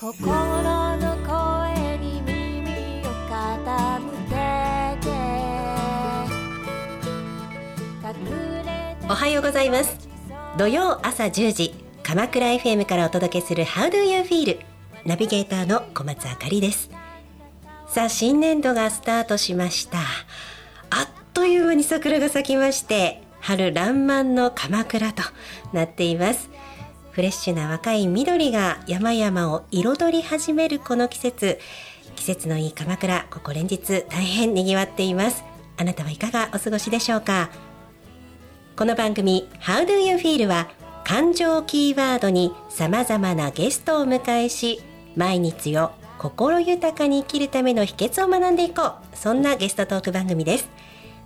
心の声に耳を傾けて。隠れおはようございます。土曜朝10時鎌倉 FM からお届けする How do you feel? ナビゲーターの小松あかりです。さあ新年度がスタートしました。あっという間に桜が咲きまして春爛漫の鎌倉となっています。フレッシュな若い緑が山々を彩り始めるこの季節。季節のいい鎌倉ここ連日大変賑わっています。あなたはいかがお過ごしでしょうか？この番組 How do you feel? は感情キーワードに様々なゲストをお迎えし毎日を心豊かに生きるための秘訣を学んでいこう。そんなゲストトーク番組です。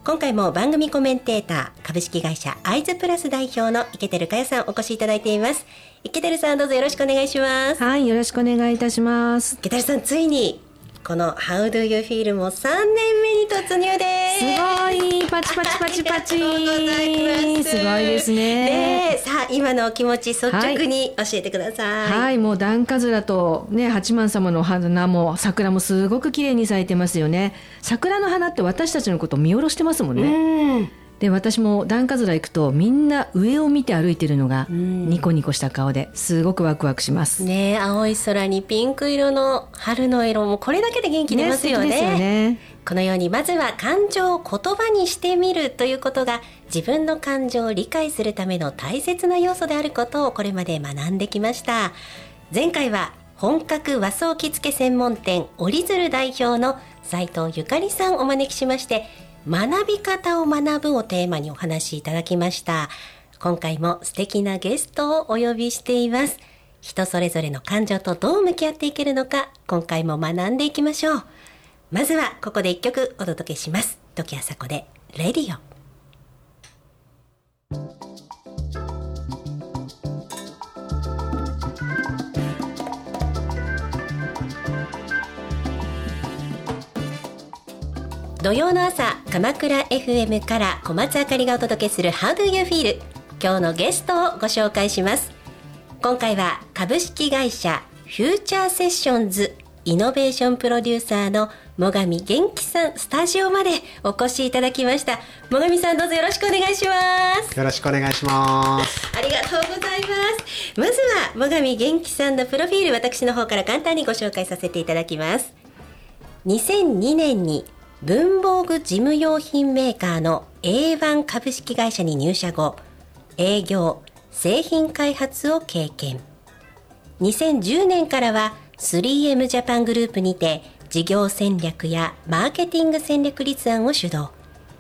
今回も番組コメンテーター株式会社アイズプラス代表の池照佳代さんお越しいただいています池照さんどうぞよろしくお願いしますはい、よろしくお願いいたします。池照さんついにこの How do you feel も3年目に突入です。すごい。パチパチパチパチ。す。すごいですね。さあ今のお気持ち率直に教えてください、はい、もう段飾とね、八幡様の花も桜もすごく綺麗に咲いてますよね。桜の花って私たちのことを見下ろしてますもんね。うんで、私も段飾行くとみんな上を見て歩いてるのがんニコニコした顔ですごくワクワクします。ねえ青い空にピンク色の春の色もこれだけで元気出ますよね素敵ですよね。このようにまずは感情を言葉にしてみるということが自分の感情を理解するための大切な要素であることをこれまで学んできました前回は本格和装着付け専門店折り鶴代表の斉藤ゆかりさんをお招きしまして学び方を学ぶをテーマにお話しいただきました。今回も素敵なゲストをお呼びしています。人それぞれの感情とどう向き合っていけるのか今回も学んでいきましょう。まずはここで一曲お届けします。時あさこでレディオ。土曜の朝鎌倉 FM から小松あかりがお届けする How do you feel? 今日のゲストをご紹介します。今回は株式会社フューチャーセッションズイノベーションプロデューサーの最上元気さんスタジオまでお越しいただきました。最上さんどうぞよろしくお願いします。よろしくお願いします。ありがとうございます。まずは最上元気さんのプロフィール私の方から簡単にご紹介させていただきます。2002年に文房具事務用品メーカーの A1 株式会社に入社後営業製品開発を経験。2010年からは 3M ジャパングループにて事業戦略やマーケティング戦略立案を主導。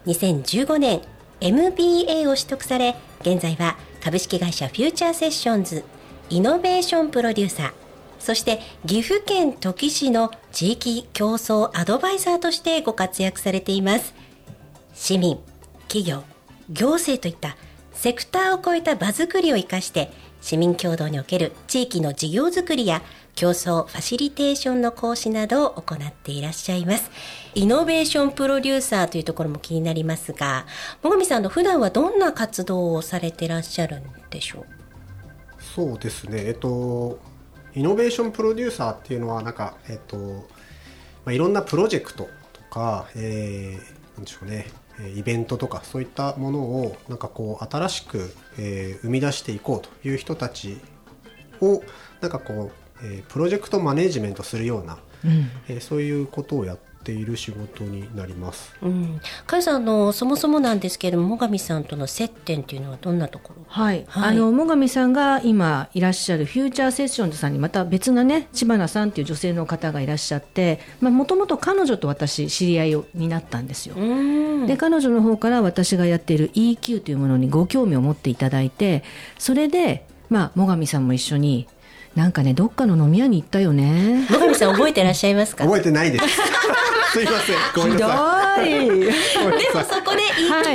2015年 MBA を取得され現在は株式会社フューチャーセッションズイノベーションプロデューサー。そして岐阜県土岐市の地域競争アドバイザーとしてご活躍されています。市民企業行政といったセクターを超えた場づくりを生かして市民共同における地域の事業づくりや競争ファシリテーションの講師などを行っていらっしゃいます。イノベーションプロデューサーというところも気になりますが最上さんの普段はどんな活動をされてらっしゃるんでしょう？そうですね。えっとイノベーションプロデューサーっていうのはなんかえっとまあいろんなプロジェクトとか、えー、なんでしょうね。えーイベントとかそういったものをなんかこう新しく、えー生み出していこうという人たちをなんかこう、えープロジェクトマネジメントするような、えーそういうことをやっている仕事になります。うん、かよさんあのそもそもなんですけれども最上さんとの接点っていうのはどんなところ？はい、はい。あの最上さんが今いらっしゃるフューチャーセッションズさんにまた別なね知花さんっていう女性の方がいらっしゃってもともと彼女と私知り合いになったんですよ。うん。で彼女の方から私がやっている EQ というものにご興味を持っていただいてそれでまあ最上さんも一緒になんかねどっかの飲み屋に行ったよね。最上さん覚えてらっしゃいますか？覚えてないです。すいません。ごめんなさい。ひどい。でなもそこで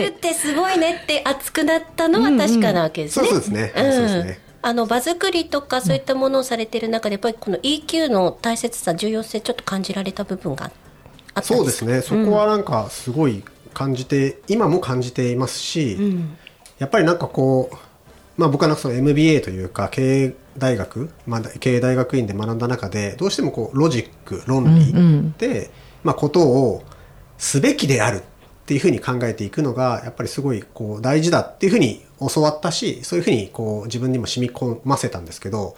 EQ ってすごいねって熱くなったのは確かなわけですね。そうそうですね。そうですね。あの場作りとかそういったものをされている中でやっぱりこの EQ の大切さ重要性ちょっと感じられた部分があったんですか？そうですね、そこはなんかすごい感じて、今も感じていますし、やっぱりなんかこうまあ、僕はなんかその MBA というか経営大学、まあ、経営大学院で学んだ中でどうしてもこうロジック論理うんうん。で、まあ、ことをすべきであるっていうふうに考えていくのがやっぱりすごいこう大事だっていうふうに教わったしそういうふうにこう自分にも染み込ませたんですけど、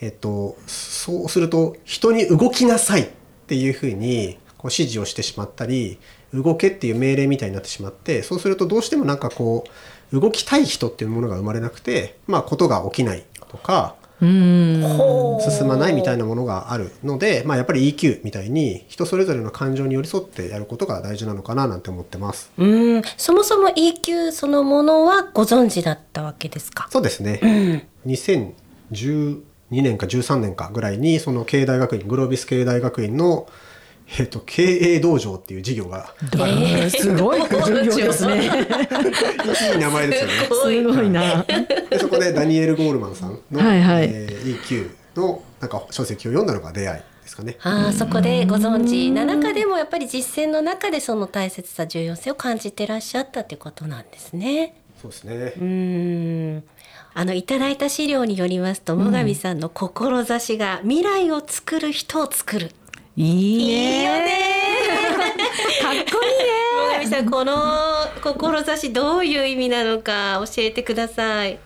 えっと、そうすると人に動きなさいっていうふうにこう指示をしてしまったり動けっていう命令みたいになってしまってそうするとどうしてもなんかこう動きたい人っていうものが生まれなくてまあことが起きないとかうん。進まないみたいなものがあるので、まあ、やっぱり EQ みたいに人それぞれの感情に寄り添ってやることが大事なのかななんて思ってます。うん。そもそも EQ そのものはご存知だったわけですか？そうですね、2012年か13年かぐらいにその経営大学院グロービス経営大学院の、えっと経営道場っていう事業がえーすごい授業ですね。いい名前ですよね。すごいな。でそこでダニエル・ゴールマンさんの、はいはいえー EQ のなんか書籍を読んだのが出会いですかね。ああそこでご存知な中でもやっぱり実践の中でその大切さ重要性を感じてらっしゃったということなんですね。そうですね。うーんあのいただいた資料によりますと最上さんの志が未来を作る人を作る。いいね。いいよね。かっこいいね。最上さんこの志どういう意味なのか教えてください。い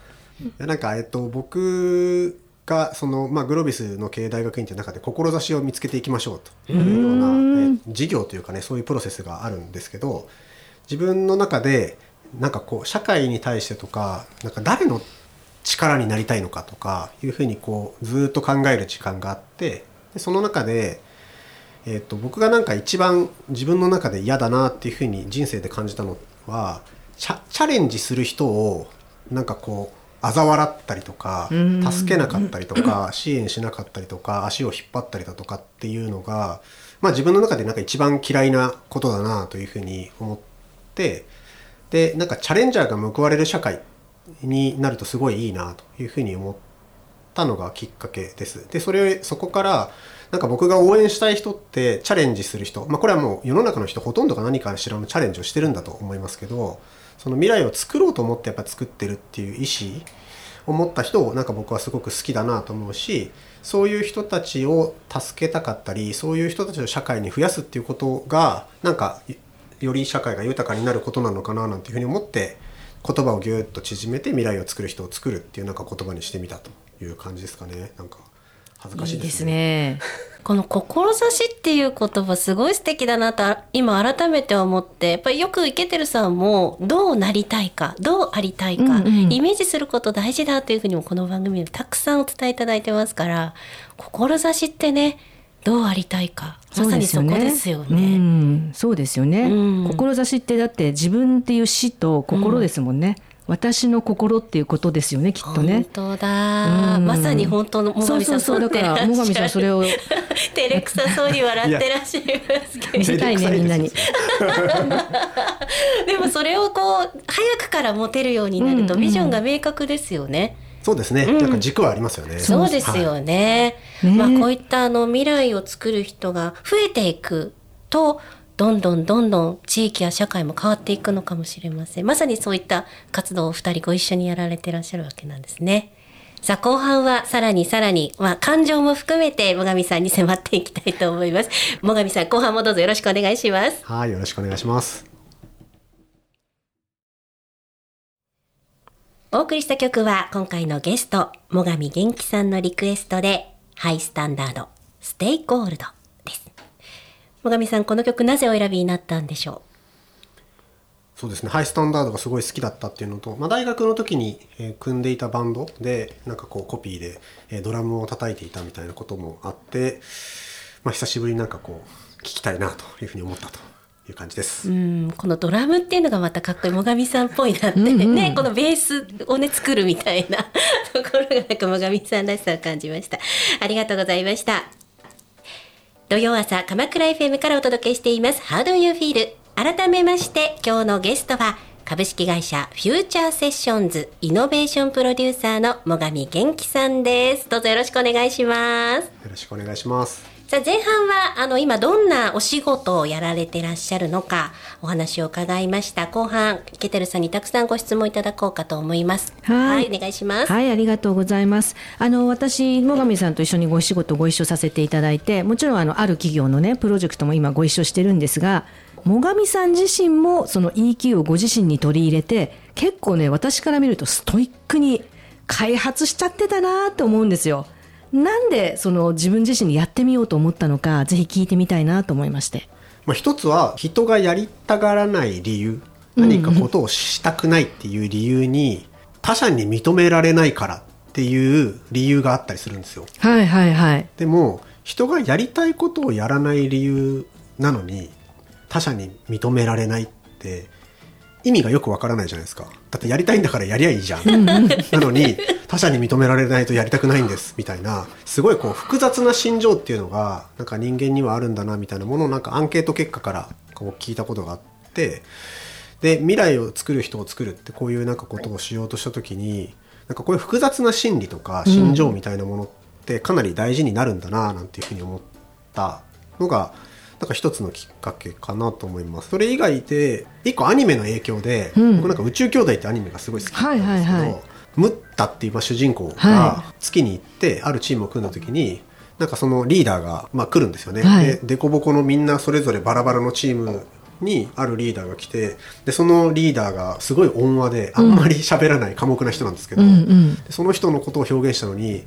やなんか、えっと、僕がその、まあ、グロービスの経営大学院という中で志を見つけていきましょうというようなえ事業というかねそういうプロセスがあるんですけど自分の中でなんかこう社会に対してとかなんか誰の力になりたいのかとかいうふうにこうずっと考える時間があってでその中で、えっと僕がなんか一番自分の中で嫌だなっていうふうに人生で感じたのはチャレンジする人をなんかこう嘲笑ったりとかうん助けなかったりとか 支援しなかったりとか足を引っ張ったりだとかっていうのが、まあ、自分の中でなんか一番嫌いなことだなというふうに思ってでなんかチャレンジャーが報われる社会になるとすごいいいなというふうに思ったのがきっかけです。でそれそこからなんか僕が応援したい人ってチャレンジする人、まあ、これはもう世の中の人ほとんどが何かしらのチャレンジをしてるんだと思いますけどその未来を作ろうと思ってやっぱ作ってるっていう意思を持った人をなんか僕はすごく好きだなと思うしそういう人たちを助けたかったりそういう人たちを社会に増やすっていうことがなんかより社会が豊かになることなのかななんていうふうに思って言葉をぎゅっと縮めて未来を作る人を作るっていうなんか言葉にしてみたという感じですかね。なんか恥ずかしいいですいですね。ね。この志っていう言葉すごい素敵だなと今改めて思ってやっぱりよくイケてるさんもどうなりたいかどうありたいか、うんうんイメージすること大事だというふうにもこの番組でたくさんお伝えいただいてますから志ってねどうありたいかまさにそこですようね。ん、そうですよね。うん志ってだって自分っていう死と心ですもんね。私の心っていうことですよね、きっとね。本。当だ、うん。まさに本当の最そう上さんそうそうだから最上さんそれを照れくさそうに笑ってらっしゃいますけど。見せたいねみんなに。でもそれをこう早くから持てるようになるとうんうんビジョンが明確ですよね。そうですね、うん。なんか軸はありますよね。そうですはい。よね。ね。まあこういったあの未来を作る人が増えていくとどんどんどんどん地域や社会も変わっていくのかもしれません。まさにそういった活動をお二人ご一緒にやられてらっしゃるわけなんですね。さあ後半はさらにさらに、まあ、感情も含めて最上さんに迫っていきたいと思います。最上さん後半もどうぞよろしくお願いします。はい、よろしくお願いします。お送りした曲は今回のゲスト最上元気さんのリクエストでハイスタンダードステイゴールド最上さんこの曲なぜお選びになったんでしょそうですね、 Hi-STANDARD がすごい好きだったっていうのと、まあ、大学の時に、えー組んでいたバンドでなんかこうコピーで、えードラムを叩いていたみたいなこともあって、まあ、久しぶりになんかこう聞きたいなというふうに思ったという感じです。ううんこのドラムっていうのがまたかっこいい。最上さんっぽいなって。ねこのベースをね作るみたいな ところがなんか最上さんらしさを感じました。ありがとうございました土曜朝鎌倉 FM からお届けしています How do you feel? 改めまして今日のゲストは株式会社フューチャーセッションズイノベーションプロデューサーの最上元気さんですどうぞよろしくお願いしますよろしくお願いします。さあ前半はあの今どんなお仕事をやられてらっしゃるのかお話を伺いました後半ケテルさんにたくさんご質問いただこうかと思いますはいお願いしますはい、ありがとうございます。あの、私、最上さんと一緒にご仕事ご一緒させていただいて、もちろん、あの、ある企業のね、プロジェクトも今ご一緒してるんですが、最上さん自身も、その EQ をご自身に取り入れて、結構ね、私から見るとストイックに開発しちゃってたなと思うんですよ。なんで、その、自分自身にやってみようと思ったのか、ぜひ聞いてみたいなと思いまして。まあ、一つは人がやりたがらない理由何かことをしたくないっていう理由に他者に認められないからっていう理由があったりするんですよはいはいはい。でも人がやりたいことをやらない理由なのに他者に認められないって意味がよくわからないじゃないですか。だってやりたいんだからやりゃいいじゃん。なのに他者に認められないとやりたくないんですみたいなすごいこう複雑な心情っていうのがなんか人間にはあるんだなみたいなものをなんかアンケート結果からこう聞いたことがあってで未来を作る人を作るってこういうなんかことをしようとした時になんかこういう複雑な心理とか心情みたいなものってかなり大事になるんだななんていうふうに思ったのがなんか一つのきっかけかなと思います。それ以外で一個アニメの影響で、うん。僕なんか宇宙兄弟ってアニメがすごい好きなんですけど、はいはいはい。ムッタっていうまあ主人公はが月に行ってあるチームを組んだ時になんかそのリーダーがまあ来るんですよね、はい。で凸凹のみんなそれぞれバラバラのチームにあるリーダーが来てでそのリーダーがすごい温和であんまり喋らない寡黙な人なんですけど、うんうん。でその人のことを表現したのに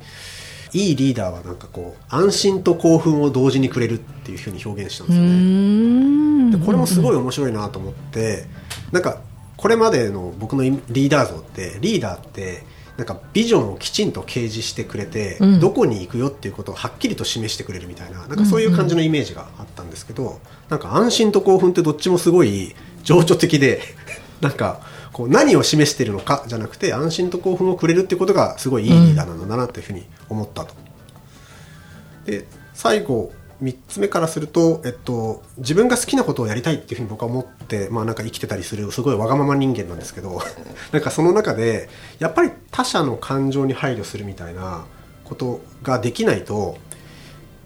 いいリーダーはなんかこう安心と興奮を同時にくれるっていうふうに表現したんですよね。ん。でこれもすごい面白いなと思ってなんかこれまでの僕のリーダー像ってリーダーってなんかビジョンをきちんと掲示してくれて、うん。どこに行くよっていうことをはっきりと示してくれるみたいななんかそういう感じのイメージがあったんですけど、なんか安心と興奮ってどっちもすごい情緒的で なんかこう何を示しているのかじゃなくて安心と興奮をくれるってことがすごいいいリーダーなんだなというふうに思ったと。で最後3つ目からすると、えっと、自分が好きなことをやりたいっていうふうに僕は思って、まあ、なんか生きてたりするすごいわがまま人間なんですけど なんかその中でやっぱり他者の感情に配慮するみたいなことができないと、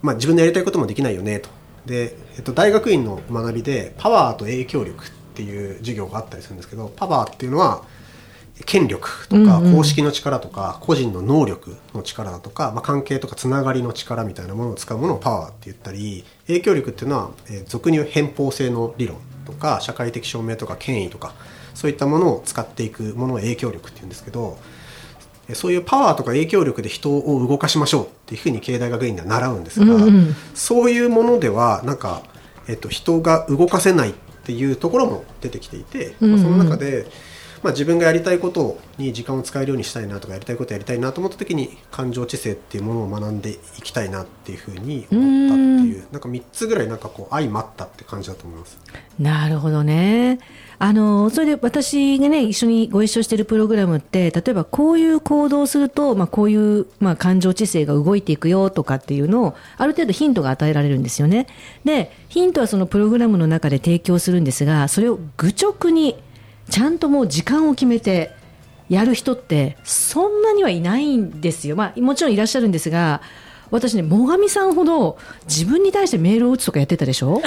まあ、自分のやりたいこともできないよねとで、えっと、大学院の学びでパワーと影響力っていう授業があったりするんですけどパワーっていうのは権力とか公式の力とか個人の能力の力だとか、まあ、関係とかつながりの力みたいなものを使うものをパワーって言ったり影響力っていうのは、えー俗に言う偏方性の理論とか社会的証明とか権威とかそういったものを使っていくものを影響力っていうんですけどえーそういうパワーとか影響力で人を動かしましょうっていうふうに経済学院では習うんですが、うんうん。そういうものではなんか、えっと、人が動かせないっていうところも出てきていて、まあその中で、まあ、自分がやりたいことに時間を使えるようにしたいなとかやりたいことやりたいなと思った時に感情知性っていうものを学んでいきたいなっていうふうに思ったっていうなんか3つぐらいなんかこう相まったって感じだと思います。なるほどね。あの、それで私がね、一緒にご一緒しているプログラムって、例えばこういう行動をすると、まあこういう、まあ感情知性が動いていくよとかっていうのを、ある程度ヒントが与えられるんですよね。で、ヒントはそのプログラムの中で提供するんですが、それを愚直に、ちゃんともう時間を決めて、やる人ってそんなにはいないんですよ。まあもちろんいらっしゃるんですが、私ね、最上さんほど自分に対してメールを打つとかやってたでしょ？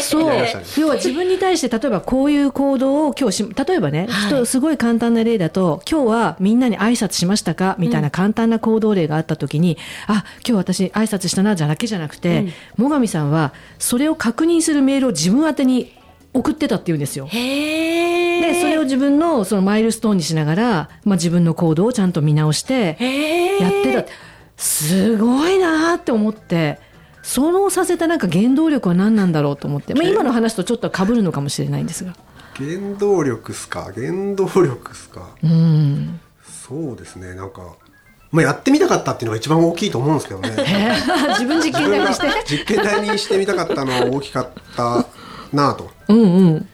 そう。要は自分に対して例えばこういう行動を今日し例えばね、人すごい簡単な例だと今日はみんなに挨拶しましたか？みたいな簡単な行動例があった時に、あ今日私挨拶したなじゃだけじゃなくて、最上さんはそれを確認するメールを自分宛てに送ってたっていうんですよ。へえでそれを自分のそのマイルストーンにしながら、まあ、自分の行動をちゃんと見直してやってた。すごいなーって思ってそのさせたなんか原動力は何なんだろうと思って、まあ、今の話とちょっと被るのかもしれないんですが。原動力っすか？原動力っすか？うん。そうですね。なんか、まあ、やってみたかったっていうのが一番大きいと思うんですけどね。自分実自分が験台にして。実験台にしてみたかったのは大きかったなと。うんうん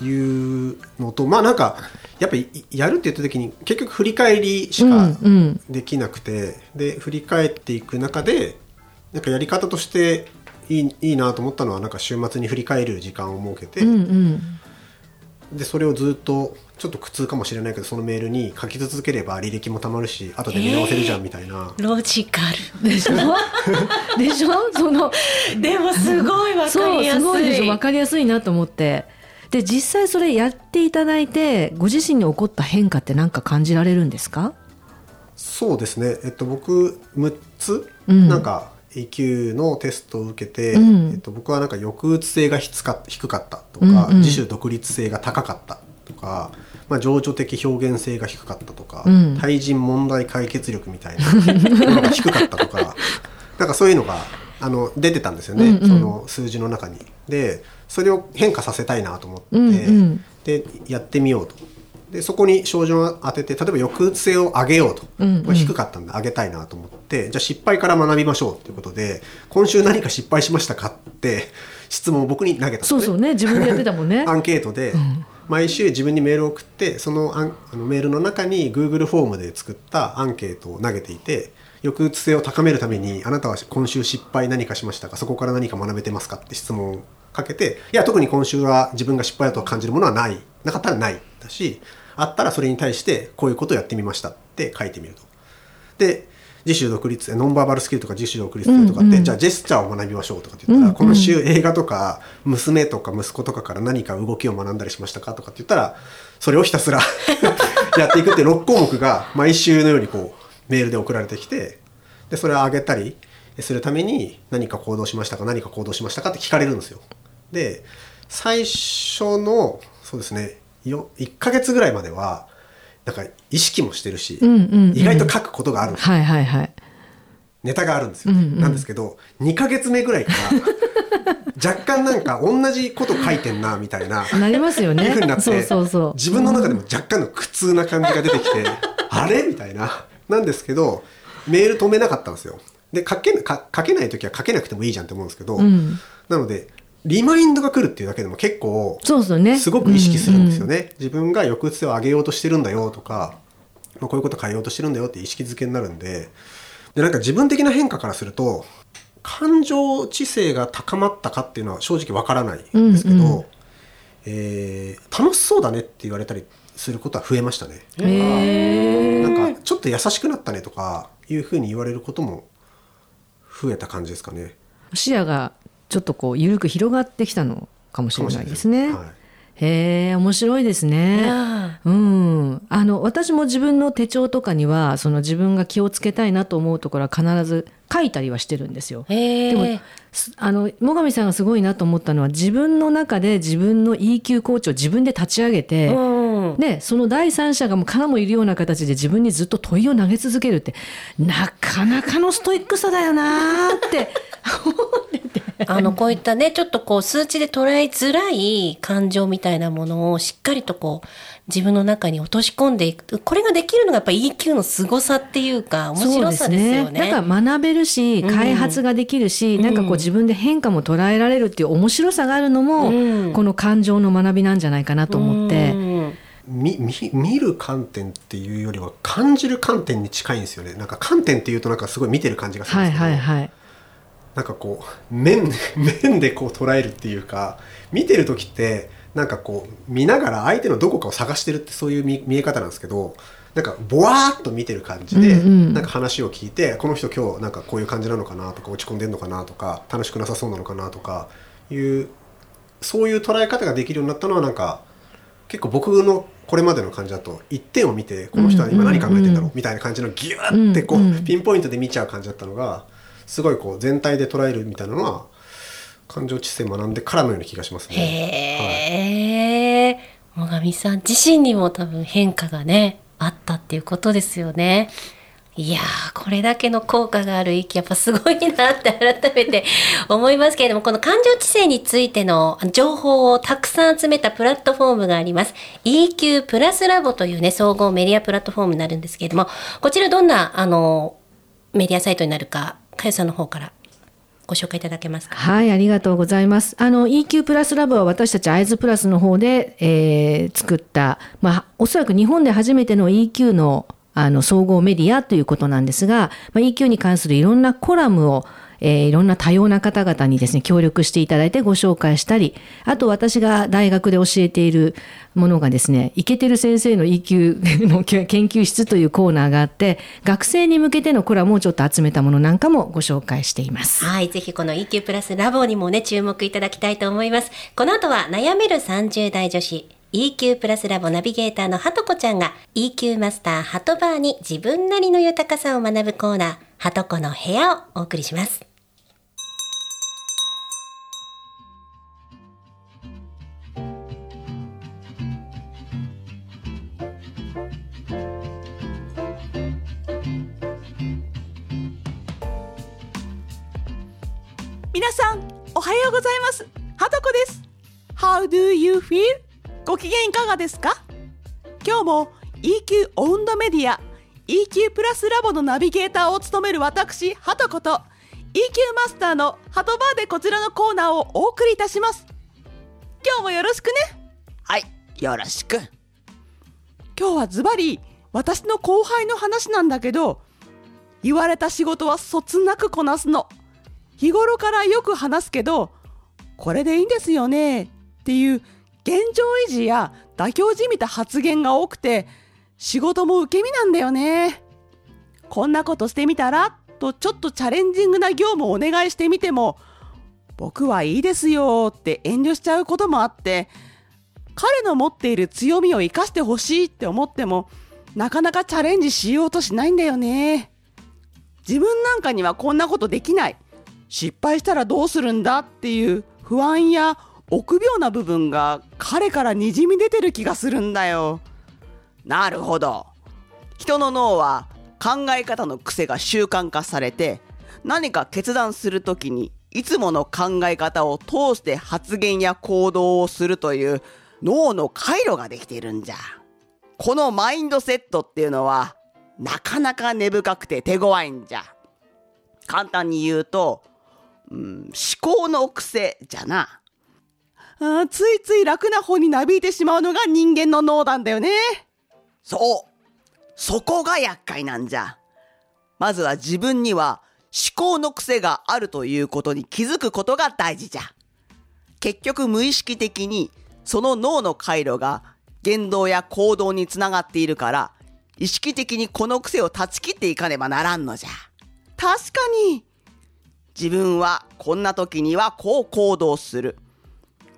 いうのとまあなんかやっぱりやるって言った時に結局振り返りしかうんうんできなくて、で振り返っていく中でなんかやり方としていいいいなと思ったのはなんか週末に振り返る時間を設けて、うんうん。でそれをずっとちょっと苦痛かもしれないけどそのメールに書き続ければ履歴もたまるし後で見直せるじゃんみたいな、ロジカでしょ？でしょ？そのルでもすごいわかそうりやすい。すごいでしょ？分かりやすいなと思って。で実際それやっていただいてご自身に起こった変化って何か感じられるんですか？そうですね、えっと、僕6つ、うん。なんか A q のテストを受けて、うん。えっと、僕はなんか抑うつ性が低か低かったとか、うんうん。自主独立性が高かった。とか、まあ、情緒的表現性が低かったとか、うん。対人問題解決力みたいなも のが低かったとかなんかそういうのがあの出てたんですよね、うんうん。その数字の中に。でそれを変化させたいなと思って、うんうん。でやってみようと。でそこに照準を当てて例えば抑うつ性を上げようと、うんうん。低かったんで上げたいなと思ってじゃあ失敗から学びましょうということで今週何か失敗しましたかって質問を僕に投げたんですそうそうね。自分でやってたもんね。アンケートで毎週自分にメールを送ってそのあのメールの中に Google フォームで作ったアンケートを投げていて抑うつ性を高めるためにあなたは今週失敗何かしましたか？そこから何か学べてますか？って質問をかけていや特に今週は自分が失敗だと感じるものはない。なかったらないだしあったらそれに対してこういうことをやってみましたって書いてみると。で自主独立ノンバーバルスキルとか自主独立性とかって、うんうんじゃあジェスチャーを学びましょうとかって言ったら、うんうん今週映画とか娘とか息子とかから何か動きを学んだりしましたかとかって言ったらそれをひたすら やっていくって6項目が毎週のようにこうメールで送られてきてでそれを上げたりするために何か行動しましたか何か行動しましたかって聞かれるんですよ。で最初のそうですねよ1ヶ月ぐらいまではなんか意識もしてるし、うんうんうん。意外と書くことがあるはいはいはい。ネタがあるんですよ、ねうんうん。なんですけど2ヶ月目ぐらいから 若干なんか同じこと書いてんなみたいななりますよね。いうふうになってそうそうそう。自分の中でも若干の苦痛な感じが出てきてあれ？みたいな。なんですけどメール止めなかったんですよ。で書け書けない時は書けなくてもいいじゃんって思うんですけど、うん。なのでリマインドが来るっていうだけでも結構そうそうね。すごく意識するんですよね、自分が抑うつ性を上げようとしてるんだよとか、まあ、こういうこと変えようとしてるんだよって意識づけになるんで。でなんか自分的な変化からすると感情知性が高まったかっていうのは正直わからないんですけど、うんうん。えー楽しそうだねって言われたりすることは増えましたね。なんかちょっと優しくなったねとかいうふうに言われることも増えた感じですかね。視野がちょっとこう緩く広がってきたのかもしれないですね。はいへえ面白いですね。あうん、あの私も自分の手帳とかにはその自分が気をつけたいなと思うところは必ず書いたりはしてるんですよ。へでもあの最上さんがすごいなと思ったのは自分の中で自分の EQ コーチを自分で立ち上げて、うんでその第三者がもうからもいるような形で自分にずっと問いを投げ続けるってなかなかのストイックさだよなーって。あのこういったねちょっとこう数値で捉えづらい感情みたいなものをしっかりとこう自分の中に落とし込んでいく。これができるのがやっぱ EQ の凄さっていうか面白さですよね。なんか学べるし開発ができるし、なんかこう自分で変化も捉えられるっていう面白さがあるのも、うん。この感情の学びなんじゃないかなと思って。うんみみ見る観点っていうよりは感じる観点に近いんですよね。なんか観点っていうとなんかすごい見てる感じがするんはいですけど、はいはい。なんかこう面面でこう捉えるっていうか見てる時ってなんかこう見ながら相手のどこかを探してるってそういう見見え方なんですけどなんかぼわーっと見てる感じで、うんうん。なんか話を聞いてこの人今日なんかこういう感じなのかなとか落ち込んでんのかなとか楽しくなさそうなのかなとかいうそういう捉え方ができるようになったのはなんか結構僕のこれまでの感じだと一点を見てこの人は今何考えてんだろうみたいな感じのギューってこうピンポイントで見ちゃう感じだったのがすごいこう全体で捉えるみたいなのは感情知性学んでからのような気がしますね。へえ、最上さん自身にも多分変化がねあったっていうことですよね。いやこれだけの効果がある息やっぱすごいなって改めて思いますけれどもこの感情知性についての情報をたくさん集めたプラットフォームがあります EQ プラスラボというね総合メディアプラットフォームになるんですけれどもこちらどんなあのメディアサイトになるかかよさんの方からご紹介いただけますか？はい、ありがとうございます。あの EQ プラスラボは私たちアイズプラスの方で、えー作った、まあおそらく日本で初めての EQ のあの総合メディアということなんですが、まあ、EQ に関するいろんなコラムをえー、いろんな多様な方々にですね、協力していただいてご紹介したり、あと私が大学で教えているものがですね、イケてる先生の EQ の 研究室というコーナーがあって、学生に向けてのコラムをちょっと集めたものなんかもご紹介しています。はい、ぜひこの EQ プラスラボにもね、注目いただきたいと思います。この後は悩める30代女子、EQ プラスラボナビゲーターのハトコちゃんが EQ マスターハトバーに自分なりの豊かさを学ぶコーナー、ハトコの部屋をお送りします。皆さん、おはようございます。はとこです。How do you feel? ご機嫌いかがですか？今日も EQ オウンドメディア EQ プラスラボのナビゲーターを務める私、はとこと EQ マスターのハトバーでこちらのコーナーをお送りいたします。今日もよろしくね。はい、よろしく。今日はズバリ私の後輩の話なんだけど、言われた仕事はそつなくこなすの。日頃からよく話すけど、これでいいんですよねっていう現状維持や妥協じみた発言が多くて、仕事も受け身なんだよね。こんなことしてみたらとちょっとチャレンジングな業務をお願いしてみても、僕はいいですよって遠慮しちゃうこともあって、彼の持っている強みを生かしてほしいって思っても、なかなかチャレンジしようとしないんだよね。自分なんかにはこんなことできない。失敗したらどうするんだっていう不安や臆病な部分が彼からにじみ出てる気がするんだよ。なるほど。人の脳は考え方の癖が習慣化されて何か決断するときにいつもの考え方を通して発言や行動をするという脳の回路ができているんじゃ。このマインドセットっていうのはなかなか根深くて手強いんじゃ。簡単に言うとうん、思考の癖じゃな。あついつい楽な方になびいてしまうのが人間の脳なんだよね。そう。そこが厄介なんじゃ。まずは自分には思考の癖があるということに気づくことが大事じゃ。結局無意識的にその脳の回路が言動や行動につながっているから、意識的にこの癖を断ち切っていかねばならんのじゃ。確かに。自分はこんな時にはこう行動する。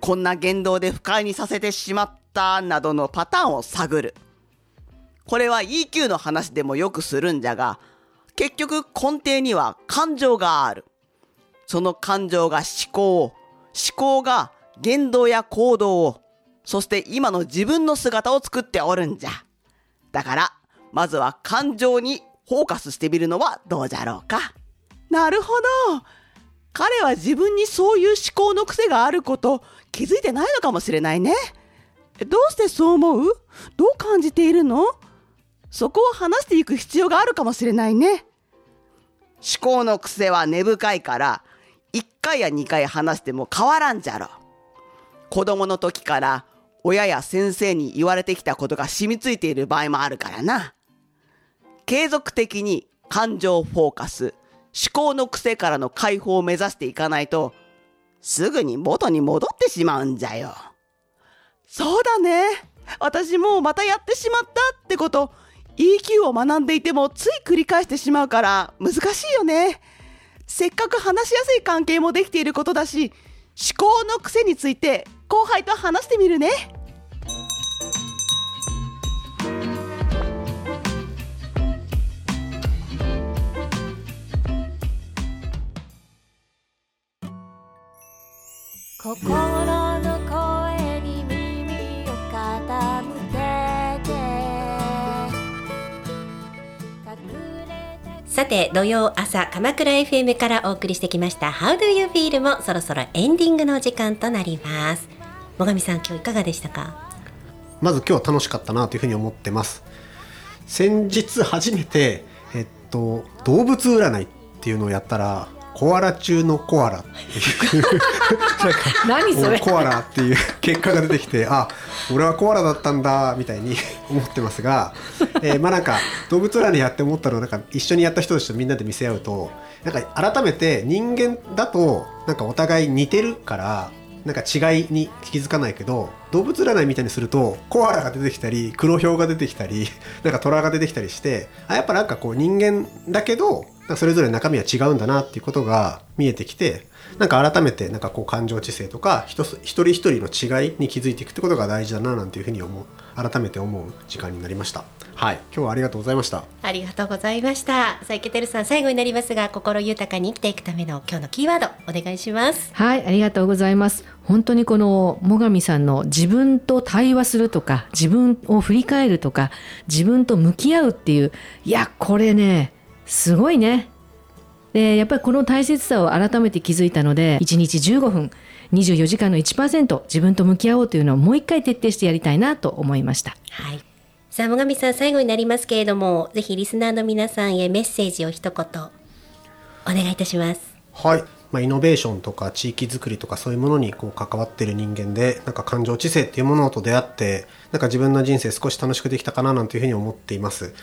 こんな言動で不快にさせてしまったなどのパターンを探る。これは EQ の話でもよくするんじゃが、結局根底には感情がある。その感情が思考を、思考が言動や行動を、そして今の自分の姿を作っておるんじゃ。だから、まずは感情にフォーカスしてみるのはどうじゃろうか。なるほど。彼は自分にそういう思考の癖があること気づいてないのかもしれないね。どうしてそう思う？どう感じているの？そこを話していく必要があるかもしれないね。思考の癖は根深いから、1回や2回話しても変わらんじゃろ。子供の時から親や先生に言われてきたことが染みついている場合もあるからな。継続的に感情フォーカス、思考の癖からの解放を目指していかないと、すぐに元に戻ってしまうんじゃよ。そうだね。私もうまたやってしまったってこと、EQ を学んでいてもつい繰り返してしまうから難しいよね。せっかく話しやすい関係もできていることだし、思考の癖について後輩と話してみるね。心の声に耳を傾けて。さて土曜朝鎌倉 FM からお送りしてきました「How do you feel?」もそろそろエンディングの時間となります。最上さん今日いかがでしたか？まず今日は楽しかったなというふうに思ってます。先日初めてえっと動物占いっていうのをやったらコアラ中のコアラ。っていう何それコアラっていう結果が出てきてあ俺はコアラだったんだみたいに 思ってますが、えーまあなんか動物占いやって思ったのはなんか一緒にやった人たちとみんなで見せ合うとなんか改めて人間だとなんかお互い似てるからなんか違いに気づかないけど動物占いみたいにするとコアラが出てきたり黒ヒョウが出てきたり なんか虎が出てきたりしてあやっぱなんかこう人間だけどそれぞれ中身は違うんだなっていうことが見えてきてなんか改めてなんかこう感情知性とか一人一人の違いに気づいていくってことが大事だななんていうふうに思う改めて思う時間になりました。はい今日はありがとうございましたありがとうございましたさあ池照さん最後になりますが心豊かに生きていくための今日のキーワードお願いしますはい、ありがとうございます。本当にこの最上さんの自分と対話するとか、自分を振り返るとか、自分と向き合うっていう、いや、これね、すごいね。で、やっぱりこの大切さを改めて気づいたので、1日15分、24時間の1%自分と向き合おうというのをもう一回徹底してやりたいなと思いました。はいさあ最上さん最後になりますけれどもぜひリスナーの皆さんへメッセージを一言お願いいたします。はい、まあ、イノベーションとか地域づくりとかそういうものにこう関わってる人間でなんか感情知性っていうものと出会ってなんか自分の人生少し楽しくできたかななんていうふうに思っています。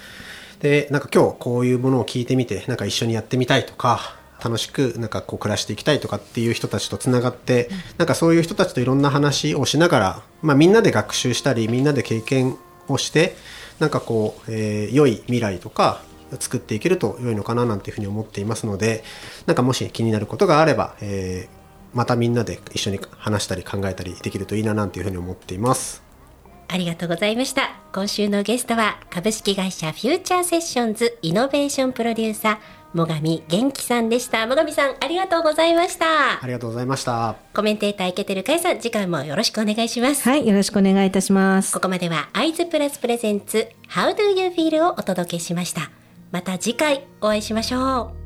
でなんか今日こういうものを聞いてみてなんか一緒にやってみたいとか楽しくなんかこう暮らしていきたいとかっていう人たちとつながってなんかそういう人たちといろんな話をしながら、まあ、みんなで学習したりみんなで経験をしてなんかこう、えー良い未来とか作っていけると良いのかななんていうふうに思っていますのでなんかもし気になることがあれば、えーまたみんなで一緒に話したり考えたりできるといいななんていうふうに思っています。ありがとうございました今週のゲストは株式会社フューチャーセッションズイノベーションプロデューサー最上元気さんでした。最上さんありがとうございました。ありがとうございました。コメンテーター池照佳代さん次回もよろしくお願いします。はい、よろしくお願いいたします。ここまではアイズプラスプレゼンツ How do you feel をお届けしました。また次回お会いしましょう